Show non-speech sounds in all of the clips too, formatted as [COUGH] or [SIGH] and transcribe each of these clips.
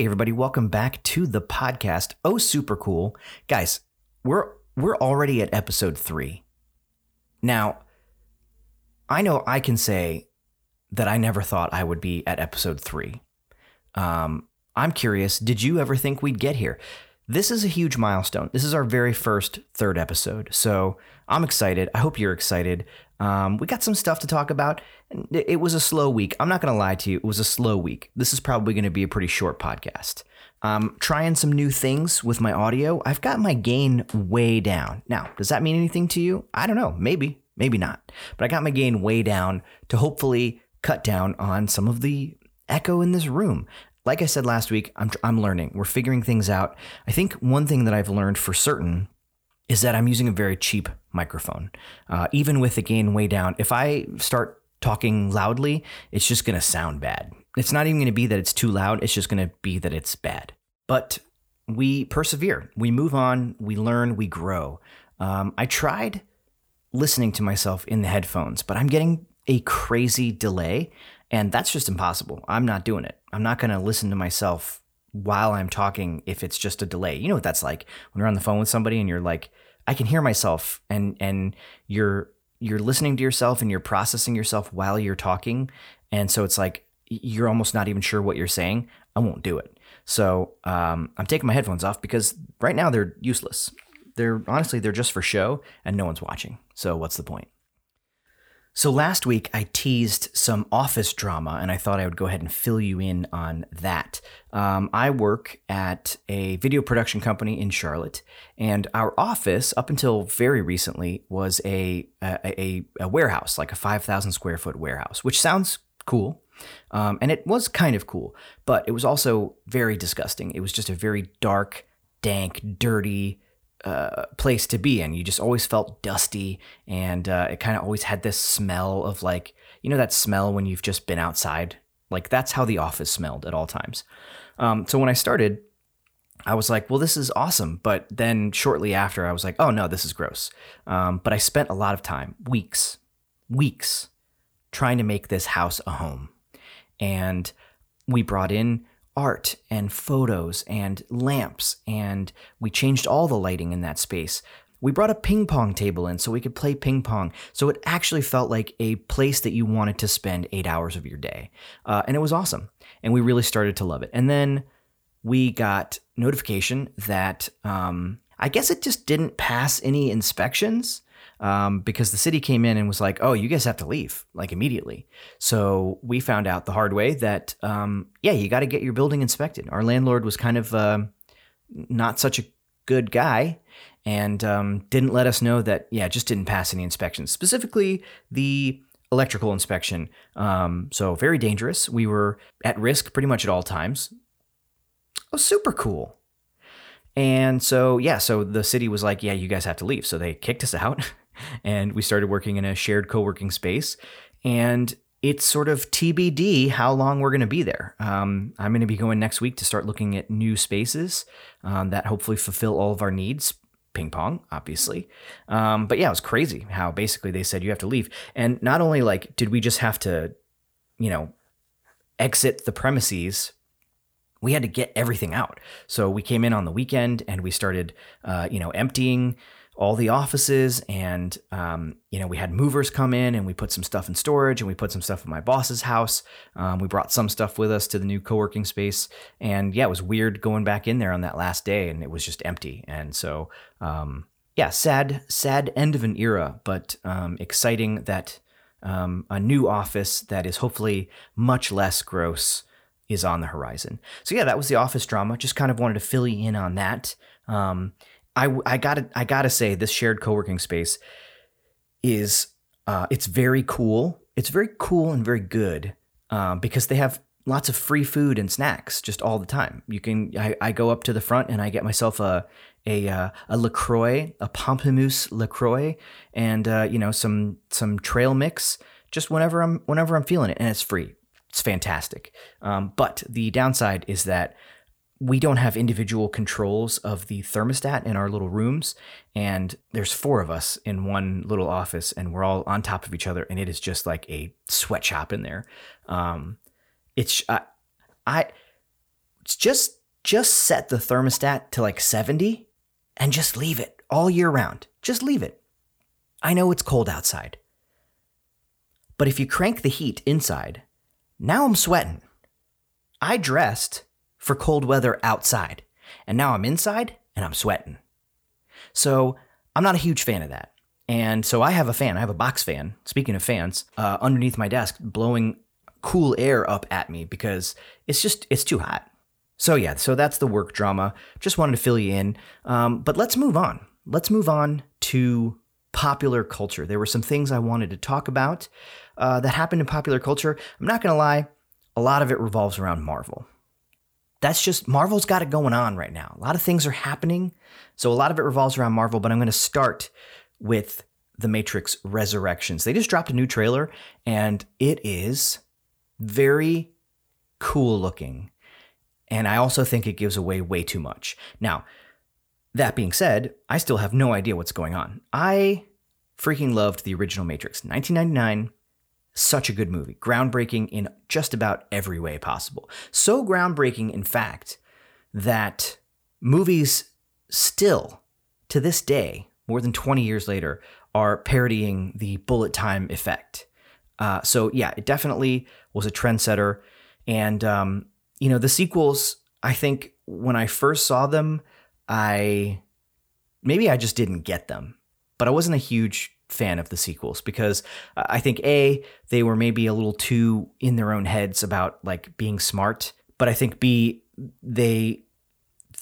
Hey everybody, welcome back to the podcast. Oh, super cool. Guys, we're we're already at episode 3. Now, I know I can say that I never thought I would be at episode 3. Um, I'm curious, did you ever think we'd get here? This is a huge milestone. This is our very first third episode. So I'm excited. I hope you're excited. Um, we got some stuff to talk about. It was a slow week. I'm not going to lie to you. It was a slow week. This is probably going to be a pretty short podcast. Um, trying some new things with my audio. I've got my gain way down. Now, does that mean anything to you? I don't know. Maybe, maybe not. But I got my gain way down to hopefully cut down on some of the echo in this room like I said last week, I'm, I'm learning. We're figuring things out. I think one thing that I've learned for certain is that I'm using a very cheap microphone. Uh, even with the gain way down, if I start talking loudly, it's just going to sound bad. It's not even going to be that it's too loud, it's just going to be that it's bad. But we persevere, we move on, we learn, we grow. Um, I tried listening to myself in the headphones, but I'm getting a crazy delay. And that's just impossible. I'm not doing it. I'm not going to listen to myself while I'm talking if it's just a delay. You know what that's like when you're on the phone with somebody and you're like, I can hear myself and and you're you're listening to yourself and you're processing yourself while you're talking. And so it's like you're almost not even sure what you're saying. I won't do it. So um, I'm taking my headphones off because right now they're useless. They're honestly they're just for show and no one's watching. So what's the point? So last week I teased some office drama, and I thought I would go ahead and fill you in on that. Um, I work at a video production company in Charlotte, and our office, up until very recently, was a a, a, a warehouse, like a five thousand square foot warehouse, which sounds cool. Um, and it was kind of cool, but it was also very disgusting. It was just a very dark, dank, dirty, uh, place to be in. You just always felt dusty, and uh, it kind of always had this smell of like you know that smell when you've just been outside. Like that's how the office smelled at all times. Um, so when I started, I was like, well, this is awesome. But then shortly after, I was like, oh no, this is gross. Um, but I spent a lot of time, weeks, weeks, trying to make this house a home, and we brought in art and photos and lamps, and we changed all the lighting in that space. We brought a ping pong table in so we could play ping pong. So it actually felt like a place that you wanted to spend eight hours of your day. Uh, and it was awesome. And we really started to love it. And then we got notification that um, I guess it just didn't pass any inspections um, because the city came in and was like, "Oh, you guys have to leave like immediately." So we found out the hard way that um, yeah, you got to get your building inspected. Our landlord was kind of uh, not such a good guy and um, didn't let us know that yeah, just didn't pass any inspections, specifically the electrical inspection. Um, so very dangerous. We were at risk pretty much at all times. Oh, super cool. And so, yeah, so the city was like, yeah, you guys have to leave. So they kicked us out [LAUGHS] and we started working in a shared co working space. And it's sort of TBD how long we're going to be there. Um, I'm going to be going next week to start looking at new spaces um, that hopefully fulfill all of our needs. Ping pong, obviously. Um, but yeah, it was crazy how basically they said you have to leave. And not only like did we just have to, you know, exit the premises we had to get everything out. So we came in on the weekend and we started, uh, you know, emptying all the offices and um, you know we had movers come in and we put some stuff in storage and we put some stuff in my boss's house. Um, we brought some stuff with us to the new co-working space. And yeah it was weird going back in there on that last day and it was just empty. And so um, yeah sad sad end of an era but um, exciting that um, a new office that is hopefully much less gross is on the horizon. So yeah that was the office drama. Just kind of wanted to fill you in on that. Um, I I gotta I gotta say this shared co-working space is uh, it's very cool. It's very cool and very good um, because they have lots of free food and snacks just all the time. You can I, I go up to the front and I get myself a a uh, a Lacroix, a Pamplemousse Lacroix, and uh, you know some some trail mix just whenever I'm whenever I'm feeling it, and it's free. It's fantastic. Um, but the downside is that we don't have individual controls of the thermostat in our little rooms and there's four of us in one little office and we're all on top of each other and it is just like a sweatshop in there um, it's I, I just just set the thermostat to like 70 and just leave it all year round. Just leave it. I know it's cold outside. But if you crank the heat inside, now I'm sweating. I dressed for cold weather outside, and now I'm inside and I'm sweating. So I'm not a huge fan of that. And so I have a fan, I have a box fan, speaking of fans, uh, underneath my desk, blowing cool air up at me because it's just, it's too hot. So yeah, so that's the work drama. Just wanted to fill you in. Um, but let's move on. Let's move on to popular culture. There were some things I wanted to talk about uh, that happened in popular culture. I'm not going to lie, a lot of it revolves around Marvel. That's just Marvel's got it going on right now. A lot of things are happening. So a lot of it revolves around Marvel, but I'm going to start with The Matrix Resurrections. They just dropped a new trailer and it is very cool looking. And I also think it gives away way too much. Now, that being said, I still have no idea what's going on. I freaking loved the original Matrix. 1999, such a good movie. Groundbreaking in just about every way possible. So groundbreaking, in fact, that movies still, to this day, more than 20 years later, are parodying the bullet time effect. Uh, so yeah, it definitely was a trendsetter. And um, you know, the sequels, I think when I first saw them, I maybe I just didn't get them, but I wasn't a huge fan of the sequels because I think A, they were maybe a little too in their own heads about like being smart, but I think B, they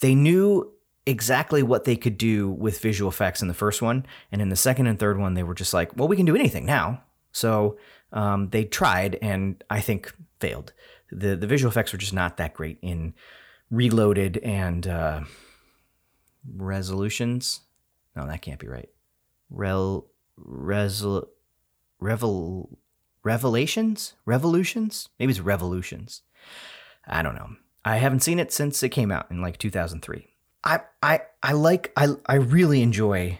they knew exactly what they could do with visual effects in the first one, and in the second and third one, they were just like, well, we can do anything now. So um, they tried, and I think failed. the The visual effects were just not that great in Reloaded and uh, Resolutions. No, that can't be right. Rel resol revel revelations? Revolutions? Maybe it's revolutions. I don't know. I haven't seen it since it came out in like 2003 I I I like I I really enjoy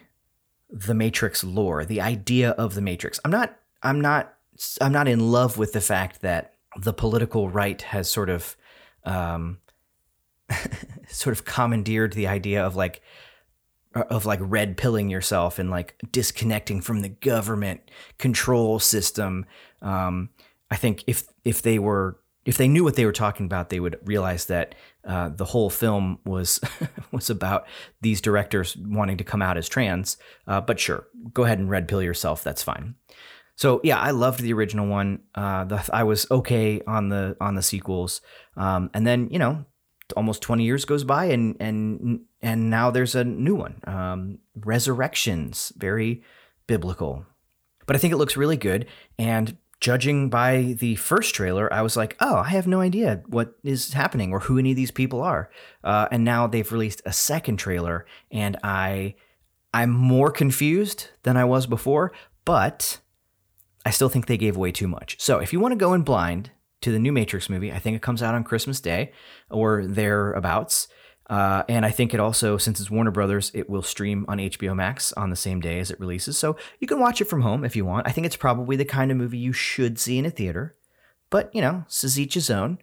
the Matrix lore, the idea of the Matrix. I'm not I'm not I'm not in love with the fact that the political right has sort of um [LAUGHS] sort of commandeered the idea of like of like red pilling yourself and like disconnecting from the government control system. Um, I think if if they were if they knew what they were talking about, they would realize that uh, the whole film was [LAUGHS] was about these directors wanting to come out as trans. Uh, but sure, go ahead and red pill yourself. That's fine. So yeah, I loved the original one. Uh, the, I was okay on the on the sequels, um, and then you know, almost twenty years goes by, and and and now there's a new one, um, Resurrections, very biblical. But I think it looks really good, and judging by the first trailer, I was like, oh, I have no idea what is happening or who any of these people are. Uh, and now they've released a second trailer, and I I'm more confused than I was before, but I still think they gave away too much. So if you want to go in blind to the new Matrix movie, I think it comes out on Christmas Day or thereabouts. Uh, and I think it also, since it's Warner Brothers, it will stream on HBO Max on the same day as it releases. So you can watch it from home if you want. I think it's probably the kind of movie you should see in a theater. But, you know, this is each his own.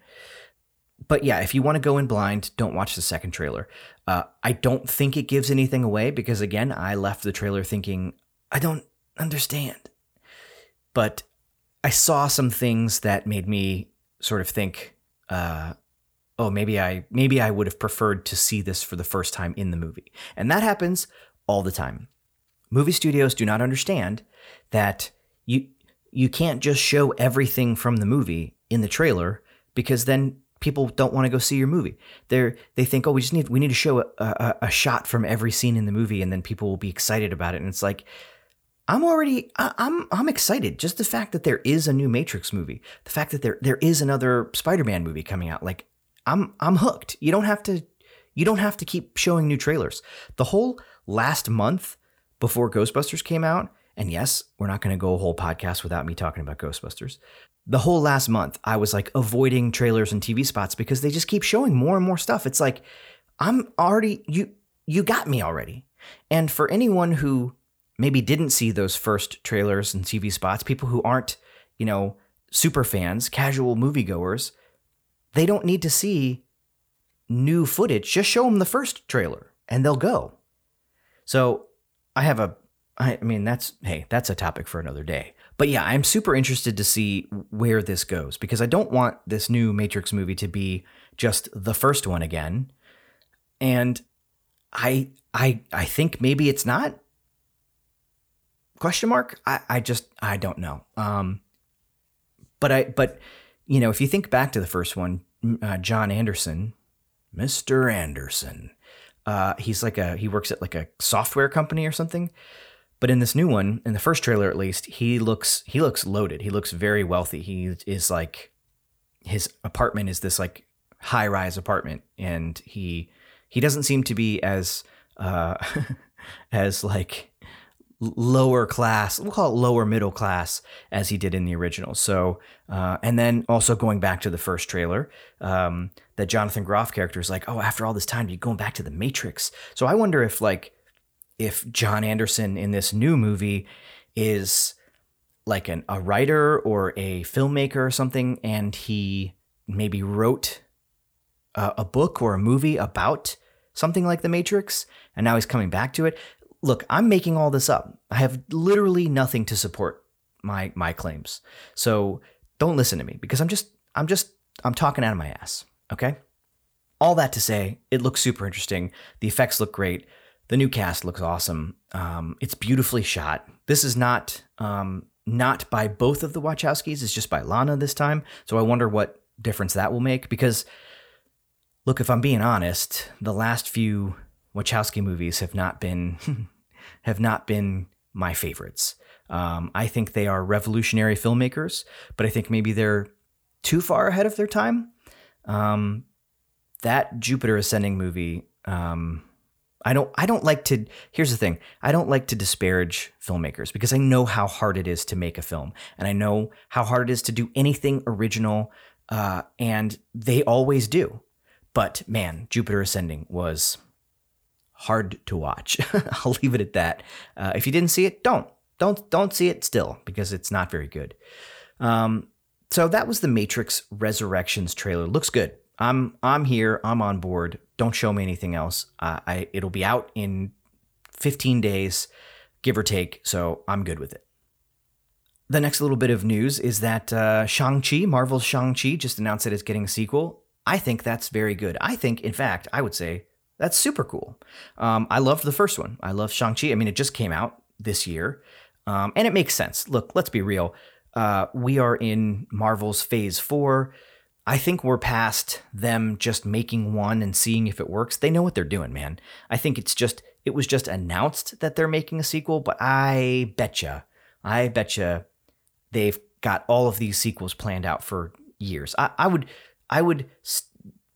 But yeah, if you want to go in blind, don't watch the second trailer. Uh, I don't think it gives anything away because, again, I left the trailer thinking, I don't understand. But I saw some things that made me sort of think, uh, oh, maybe I maybe I would have preferred to see this for the first time in the movie. And that happens all the time. Movie studios do not understand that you you can't just show everything from the movie in the trailer because then people don't want to go see your movie. They they think, oh, we just need we need to show a, a, a, shot from every scene in the movie, and then people will be excited about it. And it's like, I'm already I'm I'm excited. Just the fact that there is a new Matrix movie, the fact that there there is another Spider-Man movie coming out, like I'm I'm hooked. You don't have to you don't have to keep showing new trailers. The whole last month before Ghostbusters came out, and yes, we're not going to go a whole podcast without me talking about Ghostbusters. The whole last month, I was like avoiding trailers and TV spots because they just keep showing more and more stuff. It's like I'm already you you got me already. And for anyone who maybe didn't see those first trailers and TV spots, people who aren't, you know, super fans, casual moviegoers, they don't need to see new footage, just show them the first trailer and they'll go. So I have a, I mean, that's, hey, that's a topic for another day. But yeah, I'm super interested to see where this goes because I don't want this new Matrix movie to be just the first one again. And I, I, I think maybe it's not. Question mark? I, I just, I don't know. Um, but I, but, you know, if you think back to the first one, uh, John Anderson, Mr. Anderson. Uh, he's like a he works at like a software company or something. But in this new one, in the first trailer at least, he looks he looks loaded. He looks very wealthy. He is like his apartment is this like high rise apartment, and he he doesn't seem to be as uh, [LAUGHS] as like lower class, we'll call it lower middle class, as he did in the original. So, uh, and then also going back to the first trailer, um, that Jonathan Groff character is like, oh, after all this time, you're going back to the Matrix. So I wonder if like if John Anderson in this new movie is like an, a writer or a filmmaker or something, and he maybe wrote a, a book or a movie about something like the Matrix, and now he's coming back to it look, I'm making all this up. I have literally nothing to support my my claims. So don't listen to me because I'm just I'm just I'm talking out of my ass. Okay? All that to say, it looks super interesting. The effects look great. The new cast looks awesome. Um, it's beautifully shot. This is not um, not by both of the Wachowskis. It's just by Lana this time. So I wonder what difference that will make. Because look, if I'm being honest, the last few Wachowski movies have not been [LAUGHS] have not been my favorites. Um, I think they are revolutionary filmmakers, but I think maybe they're too far ahead of their time. Um, that Jupiter Ascending movie, um, I don't, I don't like to. Here's the thing: I don't like to disparage filmmakers because I know how hard it is to make a film, and I know how hard it is to do anything original, uh, and they always do. But man, Jupiter Ascending was hard to watch. [LAUGHS] I'll leave it at that. Uh, if you didn't see it, don't don't don't see it still because it's not very good. Um, so that was the Matrix Resurrections trailer. Looks good. I'm I'm here. I'm on board. Don't show me anything else. Uh, I it'll be out in 15 days, give or take. So I'm good with it. The next little bit of news is that uh, Shang-Chi, Marvel's Shang-Chi, just announced that it's getting a sequel. I think that's very good. I think, in fact, I would say that's super cool. Um, I loved the first one. I love Shang-Chi. I mean, it just came out this year. Um, and it makes sense. Look, let's be real. Uh, we are in Marvel's phase four. I think we're past them just making one and seeing if it works. They know what they're doing, man. I think it's just, it was just announced that they're making a sequel, but I betcha, I betcha they've got all of these sequels planned out for years. I, I would, I would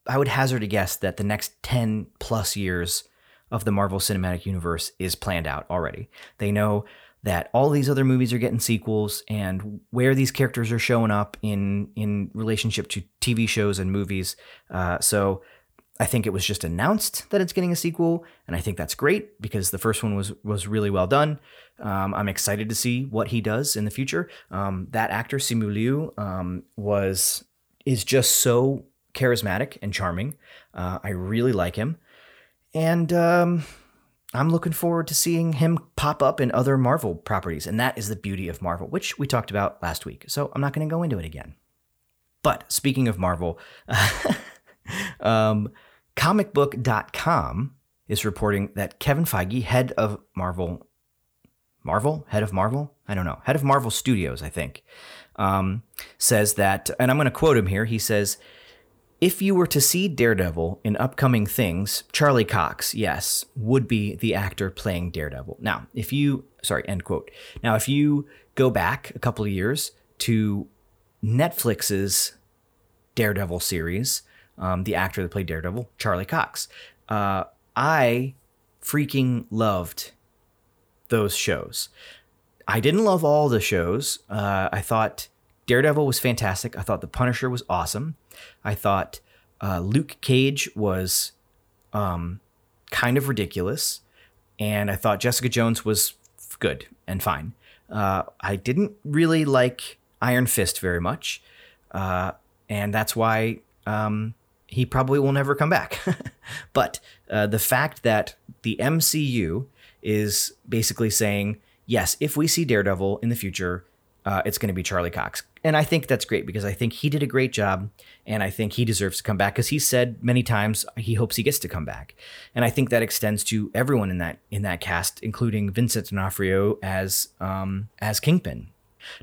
I would hazard a guess that the next 10 plus years of the Marvel Cinematic Universe is planned out already. They know that all these other movies are getting sequels and where these characters are showing up in in relationship to TV shows and movies. Uh, so I think it was just announced that it's getting a sequel, and I think that's great because the first one was was really well done. Um, I'm excited to see what he does in the future. Um, that actor Simu Liu um, was is just so charismatic and charming. Uh, I really like him. And um, I'm looking forward to seeing him pop up in other Marvel properties. And that is the beauty of Marvel, which we talked about last week. So I'm not going to go into it again. But speaking of Marvel, [LAUGHS] um, comicbook.com is reporting that Kevin Feige, head of Marvel, Marvel, head of Marvel, I don't know, head of Marvel Studios, I think, um, says that, and I'm going to quote him here. He says, if you were to see Daredevil in upcoming things, Charlie Cox, yes, would be the actor playing Daredevil. Now, if you, sorry, end quote. Now, if you go back a couple of years to Netflix's Daredevil series, um, the actor that played Daredevil, Charlie Cox, uh, I freaking loved those shows. I didn't love all the shows. Uh, I thought Daredevil was fantastic. I thought The Punisher was awesome. I thought uh, Luke Cage was um, kind of ridiculous, and I thought Jessica Jones was good and fine. Uh, I didn't really like Iron Fist very much, uh, and that's why um, he probably will never come back. [LAUGHS] but uh, the fact that the MCU is basically saying, yes, if we see Daredevil in the future, uh, it's going to be Charlie Cox. And I think that's great because I think he did a great job and I think he deserves to come back because he said many times he hopes he gets to come back. And I think that extends to everyone in that in that cast, including Vincent D'Onofrio as um, as Kingpin.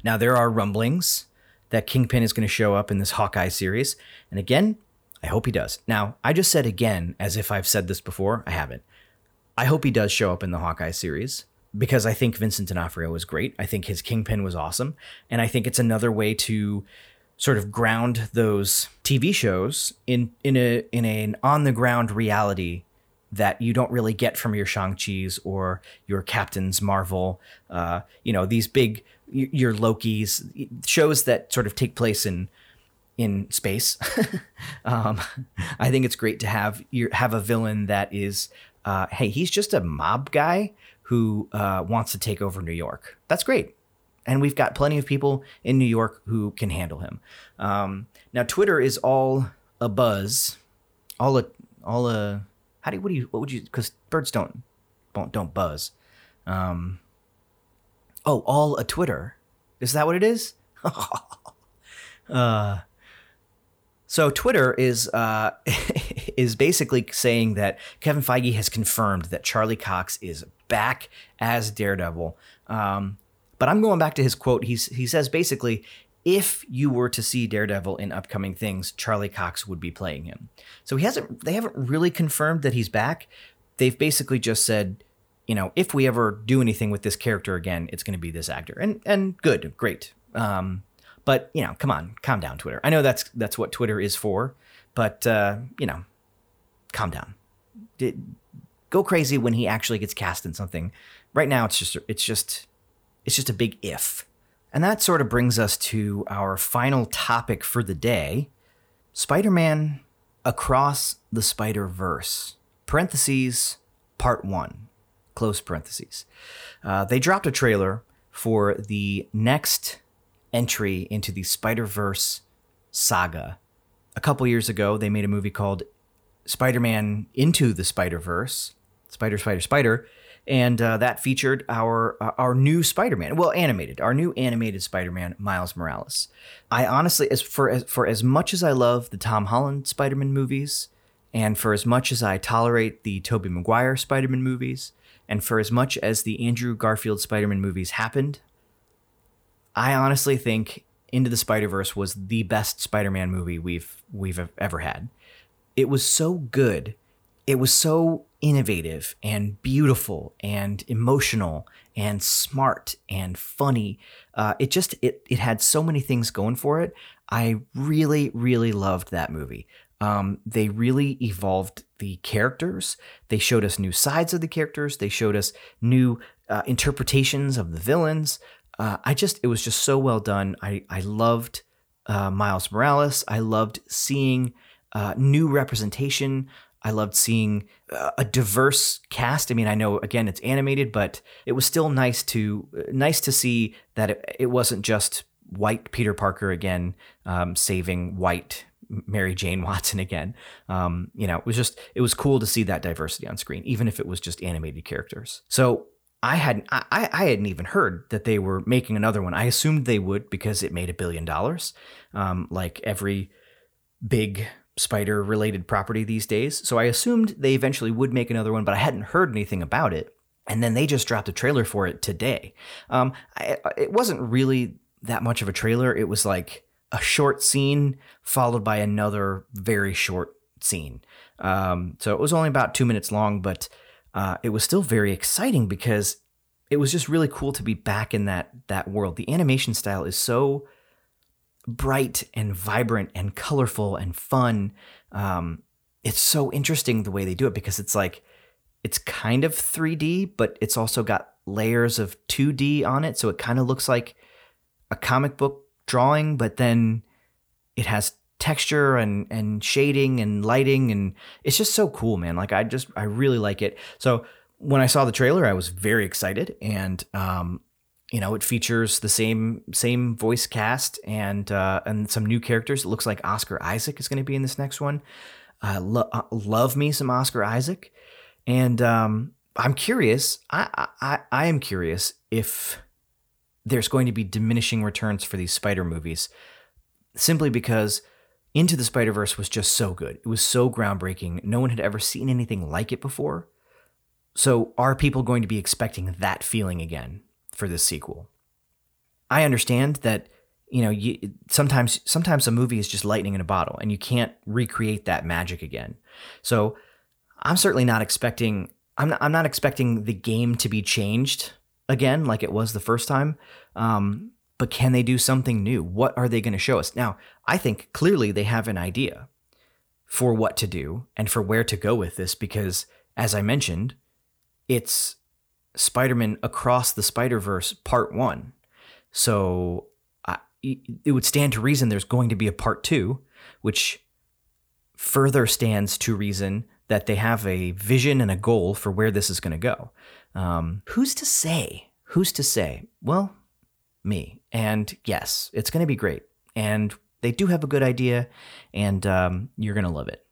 Now there are rumblings that Kingpin is going to show up in this Hawkeye series. And again, I hope he does. Now, I just said again as if I've said this before. I haven't. I hope he does show up in the Hawkeye series because I think Vincent D'Onofrio was great. I think his Kingpin was awesome. And I think it's another way to sort of ground those TV shows in in a in an on the ground reality that you don't really get from your Shang-Chi's or your Captain's Marvel, uh, you know, these big, your Loki's, shows that sort of take place in in space. [LAUGHS] um, I think it's great to have you have a villain that is, uh, hey, he's just a mob guy who uh, wants to take over New York. That's great. And we've got plenty of people in New York who can handle him. Um, now, Twitter is all a buzz, all a, all a, how do you, what do you, what would you, because birds don't, don't, don't buzz. Um, oh, all a Twitter. Is that what it is? [LAUGHS] uh, so Twitter is uh, [LAUGHS] is basically saying that Kevin Feige has confirmed that Charlie Cox is back as Daredevil. Um, but I'm going back to his quote. He's he says basically, if you were to see Daredevil in upcoming things, Charlie Cox would be playing him. So he hasn't. They haven't really confirmed that he's back. They've basically just said, you know, if we ever do anything with this character again, it's going to be this actor. And and good, great. Um, but you know, come on, calm down, Twitter. I know that's that's what Twitter is for, but uh, you know, calm down. go crazy when he actually gets cast in something. Right now, it's just it's just it's just a big if. And that sort of brings us to our final topic for the day Spider Man Across the Spider Verse, parentheses, part one, close parentheses. Uh, they dropped a trailer for the next entry into the Spider Verse saga. A couple years ago, they made a movie called Spider Man Into the Spider Verse, Spider, Spider, Spider, and uh, that featured our uh, our new Spider-Man, well, animated, our new animated Spider-Man, Miles Morales. I honestly, as for as, for as much as I love the Tom Holland Spider-Man movies, and for as much as I tolerate the Tobey Maguire Spider-Man movies, and for as much as the Andrew Garfield Spider-Man movies happened, I honestly think Into the Spider-Verse was the best Spider-Man movie we've we've ever had. It was so good. It was so innovative and beautiful and emotional and smart and funny. Uh, it just it it had so many things going for it. I really really loved that movie. Um, they really evolved the characters. They showed us new sides of the characters. They showed us new uh, interpretations of the villains uh, I just it was just so well done. I I loved uh, Miles Morales. I loved seeing uh, new representation. I loved seeing uh, a diverse cast. I mean, I know again it's animated, but it was still nice to nice to see that it, it wasn't just white Peter Parker again um, saving white Mary Jane [LAUGHS] Watson again. Um, you know, it was just it was cool to see that diversity on screen, even if it was just animated characters. So I hadn't I, I hadn't even heard that they were making another one. I assumed they would because it made a billion dollars, um, like every big spider related property these days. So I assumed they eventually would make another one, but I hadn't heard anything about it. And then they just dropped a trailer for it today. Um, I, it wasn't really that much of a trailer. It was like a short scene followed by another very short scene. Um, so it was only about two minutes long, but uh, it was still very exciting because it was just really cool to be back in that that world. The animation style is so bright and vibrant and colorful and fun. Um, it's so interesting the way they do it because it's like it's kind of 3D, but it's also got layers of 2D on it, so it kind of looks like a comic book drawing, but then it has texture and and shading and lighting. And it's just so cool man. Like i just i really like it. So when i saw the trailer i was very excited. And um you know it features the same same voice cast and uh and some new characters it looks like oscar isaac is going to be in this next one I lo- uh, love me some Oscar Isaac, and um, I'm curious. I, I I am curious if there's going to be diminishing returns for these Spider movies, simply because Into the Spider Verse was just so good. It was so groundbreaking. No one had ever seen anything like it before. So, are people going to be expecting that feeling again for this sequel? I understand that you know you, sometimes sometimes a movie is just lightning in a bottle, and you can't recreate that magic again. So, I'm certainly not expecting. I'm not, I'm not expecting the game to be changed again like it was the first time. Um, but can they do something new? What are they going to show us? Now, I think clearly they have an idea for what to do and for where to go with this because, as I mentioned, it's Spider Man Across the Spider Verse Part 1. So I, it would stand to reason there's going to be a Part 2, which further stands to reason that they have a vision and a goal for where this is going to go. Um, who's to say? Who's to say? Well, me. And yes, it's going to be great. And they do have a good idea, and um, you're going to love it.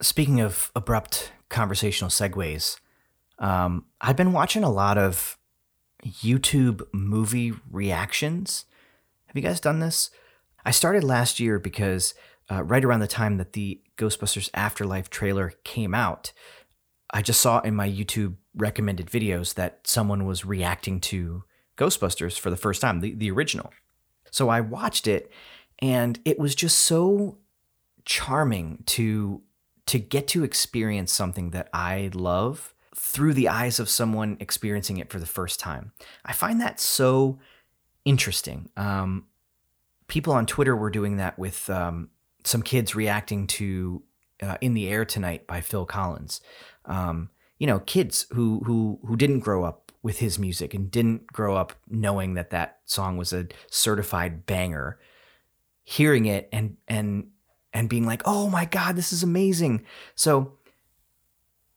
Speaking of abrupt conversational segues, um, I've been watching a lot of YouTube movie reactions. Have you guys done this? I started last year because uh, right around the time that the Ghostbusters Afterlife trailer came out, I just saw in my YouTube recommended videos that someone was reacting to Ghostbusters for the first time, the, the original. So I watched it and it was just so charming to to get to experience something that I love through the eyes of someone experiencing it for the first time. I find that so interesting. Um, people on Twitter were doing that with um, some kids reacting to uh, "In the Air Tonight" by Phil Collins. Um, you know, kids who who who didn't grow up with his music and didn't grow up knowing that that song was a certified banger, hearing it and and and being like, "Oh my god, this is amazing!" So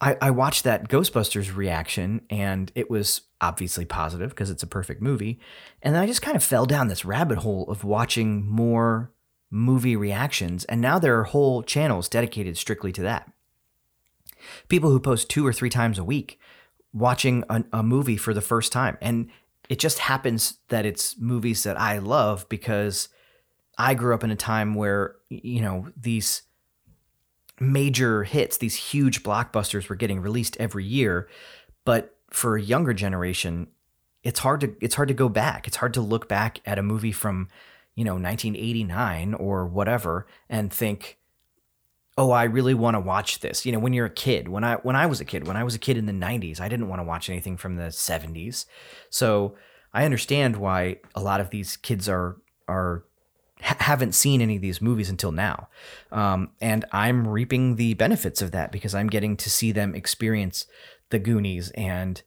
I, I watched that Ghostbusters reaction and it was obviously positive because it's a perfect movie. And then I just kind of fell down this rabbit hole of watching more movie reactions. And now there are whole channels dedicated strictly to that. People who post two or three times a week watching a, a movie for the first time. And it just happens that it's movies that I love because I grew up in a time where, you know, these major hits, these huge blockbusters were getting released every year. But for a younger generation, it's hard to it's hard to go back. It's hard to look back at a movie from, you know, 1989 or whatever and think, "Oh, I really want to watch this." You know, when you're a kid, when I when I was a kid, when I was a kid in the 90s, I didn't want to watch anything from the 70s. So, I understand why a lot of these kids are are haven't seen any of these movies until now. Um, and I'm reaping the benefits of that because I'm getting to see them experience the Goonies and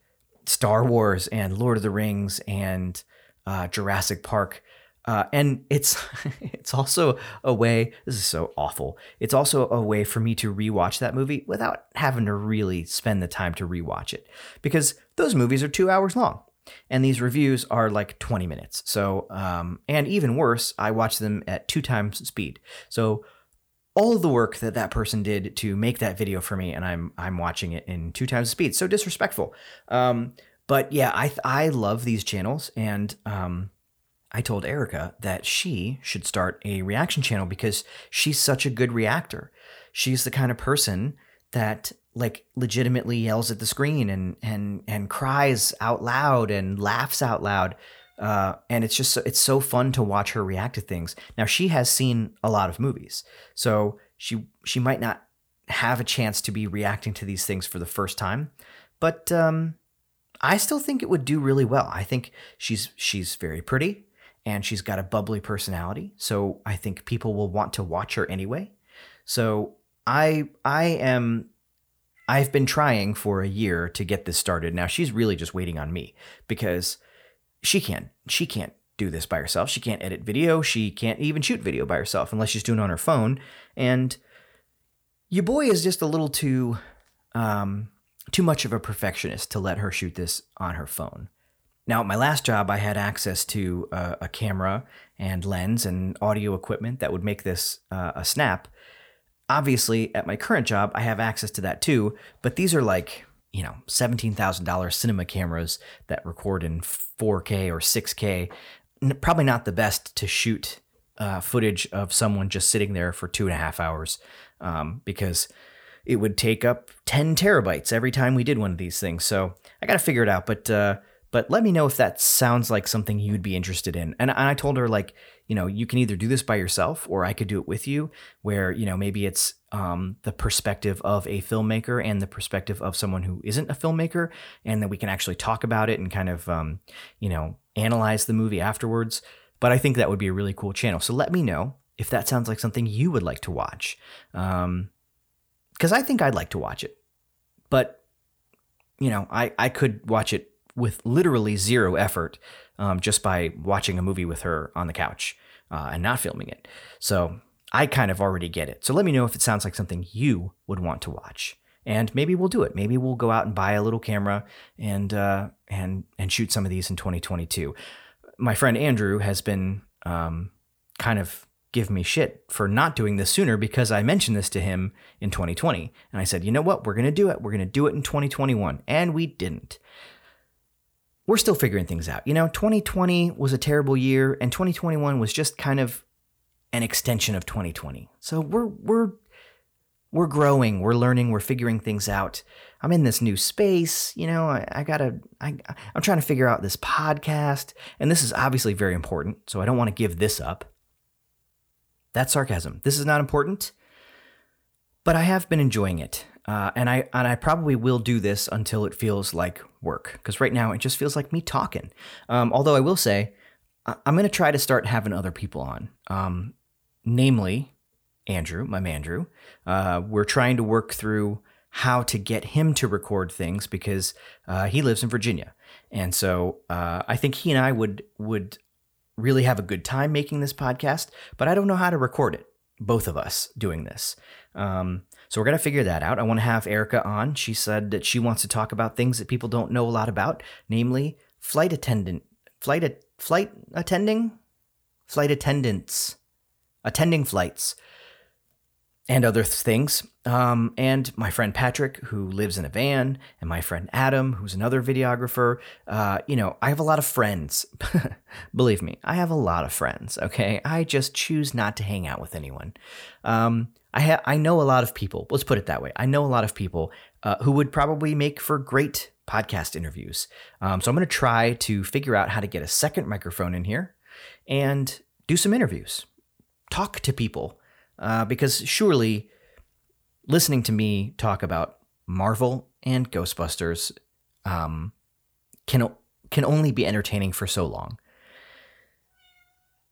Star Wars and Lord of the Rings and uh, Jurassic Park. Uh, and it's [LAUGHS] it's also a way. This is so awful. It's also a way for me to rewatch that movie without having to really spend the time to rewatch it because those movies are two hours long and these reviews are like 20 minutes. So, um, and even worse, I watch them at two times speed. So, all the work that that person did to make that video for me, and I'm I'm watching it in two times speed. So disrespectful. Um, but yeah, I I love these channels, and um, I told Erica that she should start a reaction channel because she's such a good reactor. She's the kind of person that like legitimately yells at the screen and and and cries out loud and laughs out loud. Uh, and it's just it's so fun to watch her react to things. Now she has seen a lot of movies, so she she might not have a chance to be reacting to these things for the first time, but um, I still think it would do really well. I think she's she's very pretty and she's got a bubbly personality, so I think people will want to watch her anyway. So I I am I've been trying for a year to get this started. Now she's really just waiting on me because she can't she can't do this by herself. She can't edit video. She can't even shoot video by herself unless she's doing it on her phone. And your boy is just a little too um, too much of a perfectionist to let her shoot this on her phone. Now, at my last job, I had access to uh, a camera and lens and audio equipment that would make this uh, a snap. Obviously, at my current job, I have access to that too, but these are like, you know, $17,000 cinema cameras that record in 4K or 6K. Probably not the best to shoot uh, footage of someone just sitting there for two and a half hours um, because it would take up 10 terabytes every time we did one of these things. So I got to figure it out. But uh, but let me know if that sounds like something you'd be interested in. And, and I told her like, you know, you can either do this by yourself or I could do it with you. Where you know maybe it's um, the perspective of a filmmaker and the perspective of someone who isn't a filmmaker, and then we can actually talk about it and kind of um, you know analyze the movie afterwards. But I think that would be a really cool channel. So let me know if that sounds like something you would like to watch. Um, because I think I'd like to watch it. But, you know, I, I could watch it with literally zero effort um, just by watching a movie with her on the couch uh, and not filming it. So I kind of already get it. So let me know if it sounds like something you would want to watch. And maybe we'll do it. Maybe we'll go out and buy a little camera and uh, and and shoot some of these in 2022. My friend Andrew has been um, kind of give me shit for not doing this sooner because I mentioned this to him in 2020. And I said, you know what? We're going to do it. We're going to do it in 2021. And we didn't. We're still figuring things out. You know, 2020 was a terrible year, and 2021 was just kind of an extension of 2020. So we're, we're, we're growing, we're learning, we're figuring things out. I'm in this new space, you know, I, I gotta, I, I'm trying to figure out this podcast, and this is obviously very important, so I don't want to give this up. That's sarcasm. This is not important, but I have been enjoying it. Uh, and I and I probably will do this until it feels like work because right now it just feels like me talking. Um, although I will say I- am going to try to start having other people on, um, namely Andrew, my man Andrew. Uh, we're trying to work through how to get him to record things because uh, he lives in Virginia, and so uh, I think he and I would would really have a good time making this podcast, but I don't know how to record it. Both of us doing this. Um, so we're going to figure that out. I want to have Erica on. She said that she wants to talk about things that people don't know a lot about, namely flight attendant, flight, a- flight attending, flight attendants, attending flights and other things. Um, and my friend Patrick, who lives in a van, and my friend Adam, who's another videographer. Uh, you know, I have a lot of friends. [LAUGHS] Believe me, I have a lot of friends. Okay, I just choose not to hang out with anyone. Um, I ha- I know a lot of people. Let's put it that way. I know a lot of people uh, who would probably make for great podcast interviews. Um, so I'm going to try to figure out how to get a second microphone in here and do some interviews, talk to people uh, because surely listening to me talk about Marvel and Ghostbusters um, can can only be entertaining for so long.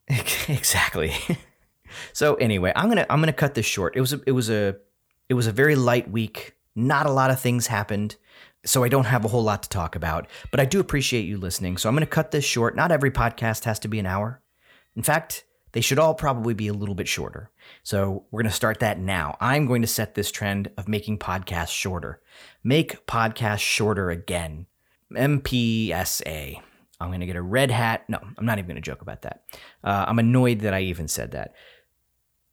[LAUGHS] exactly. [LAUGHS] so anyway, I'm gonna I'm gonna cut this short. It was a, it was a it was a very light week. Not a lot of things happened, so I don't have a whole lot to talk about. But I do appreciate you listening. So I'm gonna cut this short. Not every podcast has to be an hour. In fact, they should all probably be a little bit shorter. So we're going to start that now. I'm going to set this trend of making podcasts shorter. Make podcasts shorter again. MPSA. I'm going to get a red hat. No, I'm not even going to joke about that. Uh, I'm annoyed that I even said that.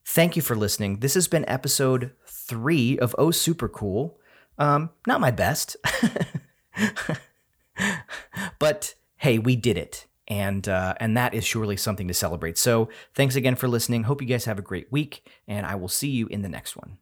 Thank you for listening. This has been episode three of Oh Super Cool. Um, not my best, [LAUGHS] but hey, we did it and uh, and that is surely something to celebrate. So thanks again for listening. Hope you guys have a great week, and I will see you in the next one.